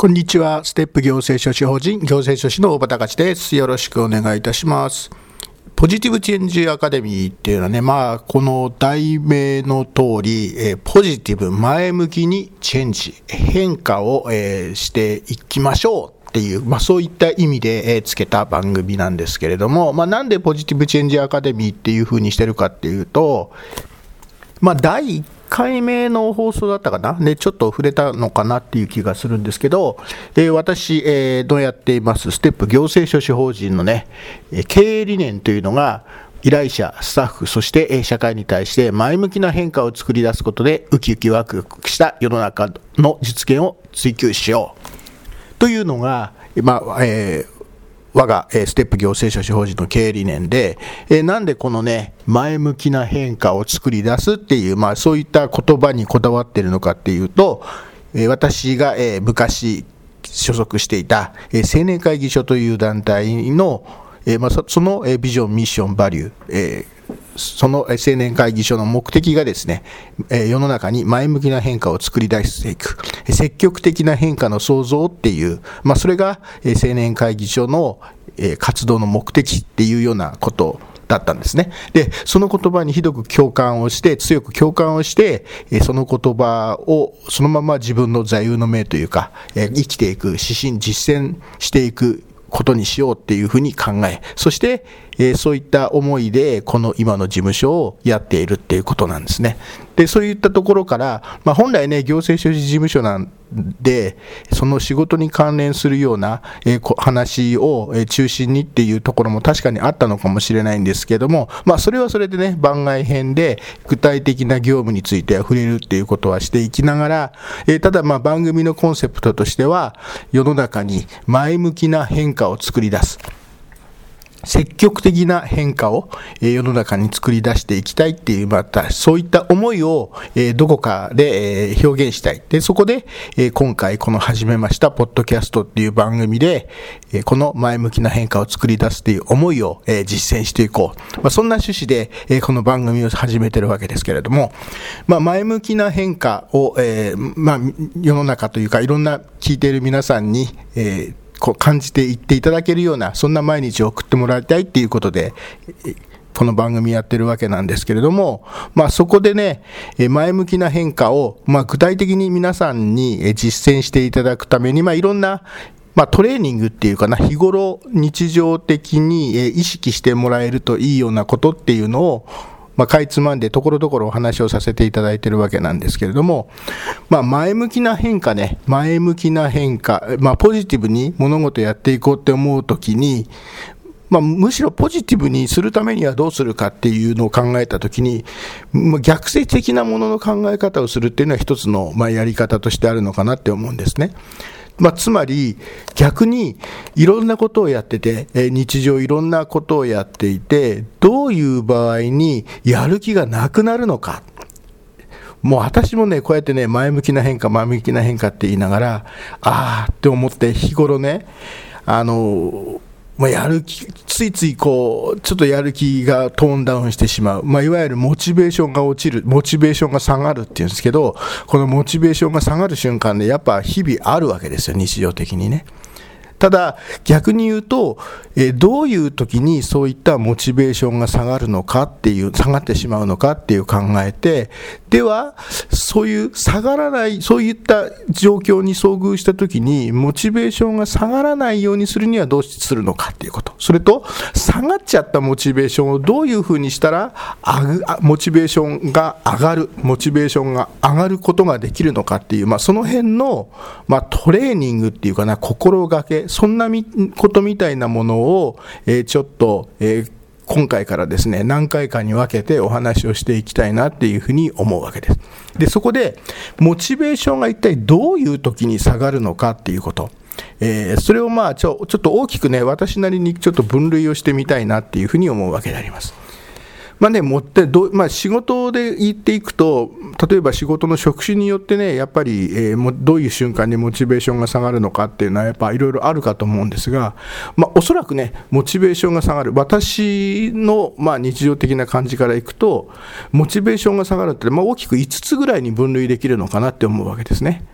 こんにちは。ステップ行政書士法人行政書士の大場隆です。よろしくお願いいたします。ポジティブチェンジアカデミーっていうのはね、まあ、この題名の通り、えポジティブ、前向きにチェンジ、変化を、えしていきましょうっていう、まあ、そういった意味で、えつけた番組なんですけれども、まあ、なんでポジティブチェンジアカデミーっていうふうにしてるかっていうと、まあ、第1回目の放送だったかな、でちょっと触れたのかなっていう気がするんですけど、えー、私、えー、うやっています、ステップ行政書士法人のね、経営理念というのが、依頼者、スタッフ、そして社会に対して前向きな変化を作り出すことで、ウキウキワクワクした世の中の実現を追求しよう。というのが、まあえー我が、えステップ行政書士法人の経営理念で、えなんでこのね、前向きな変化を作り出すっていう、まあそういった言葉にこだわってるのかっていうと、え私が、え昔所属していた、え青年会議所という団体の、えまあ、その、えビジョン、ミッション、バリュー、えその青年会議所の目的がですね、世の中に前向きな変化を作り出していく、積極的な変化の創造っていう、まあ、それが青年会議所の活動の目的っていうようなことだったんですね。で、その言葉にひどく共感をして、強く共感をして、その言葉をそのまま自分の座右の銘というか、生きていく、指針、実践していくことにしようっていうふうに考え、そして、えー、そういった思いで、この今の事務所をやっているっていうことなんですね。で、そういったところから、まあ、本来ね、行政書士事務所なんで、その仕事に関連するような、えー、話を、えー、中心にっていうところも確かにあったのかもしれないんですけども、まあ、それはそれでね、番外編で具体的な業務について触れるっていうことはしていきながら、えー、ただまあ番組のコンセプトとしては、世の中に前向きな変化を作り出す。積極的な変化を世の中に作り出していきたいっていう、またそういった思いをどこかで表現したい。で、そこで今回この始めましたポッドキャストっていう番組でこの前向きな変化を作り出すっていう思いを実践していこう。まあ、そんな趣旨でこの番組を始めてるわけですけれども、まあ、前向きな変化を、まあ、世の中というかいろんな聞いている皆さんに、えーこう感じていっていただけるような、そんな毎日を送ってもらいたいっていうことで、この番組やってるわけなんですけれども、まあそこでね、前向きな変化を、まあ具体的に皆さんに実践していただくために、まあいろんなまあ、トレーニングっていうかな、日頃日常的に意識してもらえるといいようなことっていうのを、まあ、かいつまんでところどころお話をさせていただいているわけなんですけれども、まあ、前向きな変化ね、前向きな変化、まあ、ポジティブに物事やっていこうって思うときに、まあ、むしろポジティブにするためにはどうするかっていうのを考えたときに、まあ、逆説的なものの考え方をするっていうのは一つの、まあ、やり方としてあるのかなって思うんですね。まあ、つまり逆にいろんなことをやってて、日常いろんなことをやっていて、どういう場合にやる気がなくなるのか。もう私もね、こうやってね、前向きな変化、前向きな変化って言いながら、ああって思って日頃ね、あの、まあ、やる気、ついついこう、ちょっとやる気がトーンダウンしてしまう。まあ、いわゆるモチベーションが落ちる、モチベーションが下がるっていうんですけど、このモチベーションが下がる瞬間で、やっぱ日々あるわけですよ、日常的にね。ただ逆に言うと、え、どういう時にそういったモチベーションが下がるのかっていう下がってしまうのかっていう考えてではそういう下がらないそういった状況に遭遇した時にモチベーションが下がらないようにするにはどうするのかっていうこと。それと下がっちゃったモチベーションをどういうふうにしたらモチベーションが上がるモチベーションが上がることができるのかっていう、まあ、その辺の、まあ、トレーニングっていうかな心がけそんなことみたいなものを、えー、ちょっと、えー今回からですね、何回かに分けてお話をしていきたいなっていうふうに思うわけです。で、そこで、モチベーションが一体どういう時に下がるのかっていうこと。えー、それをまあちょ、ちょっと大きくね、私なりにちょっと分類をしてみたいなっていうふうに思うわけであります。まあね、持ってど、まあ、仕事で言っていくと、例えば仕事の職種によってね、やっぱり、えー、どういう瞬間にモチベーションが下がるのかっていうのは、やっぱいろいろあるかと思うんですが、まあ、おそらくね、モチベーションが下がる、私の、まあ、日常的な感じからいくと、モチベーションが下がるって、まあ、大きく5つぐらいに分類できるのかなって思うわけですね。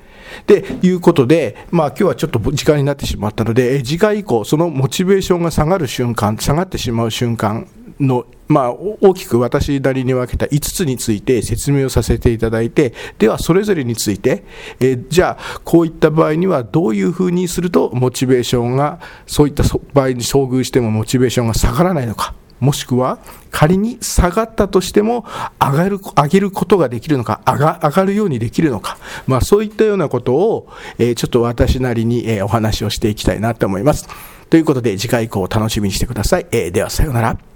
でいうことで、まあ今日はちょっと時間になってしまったので、次回以降、そのモチベーションが下がる瞬間、下がってしまう瞬間の、まあ、大きく私なりに分けた5つについて説明をさせていただいて、ではそれぞれについて、え、じゃあ、こういった場合にはどういうふうにすると、モチベーションが、そういった場合に遭遇してもモチベーションが下がらないのか。もしくは仮に下がったとしても上がる上げることができるのか上が上がるようにできるのか、まあ、そういったようなことを、えー、ちょっと私なりに、えー、お話をしていきたいなと思います。ということで次回以降楽しみにしてください。えー、ではさようなら。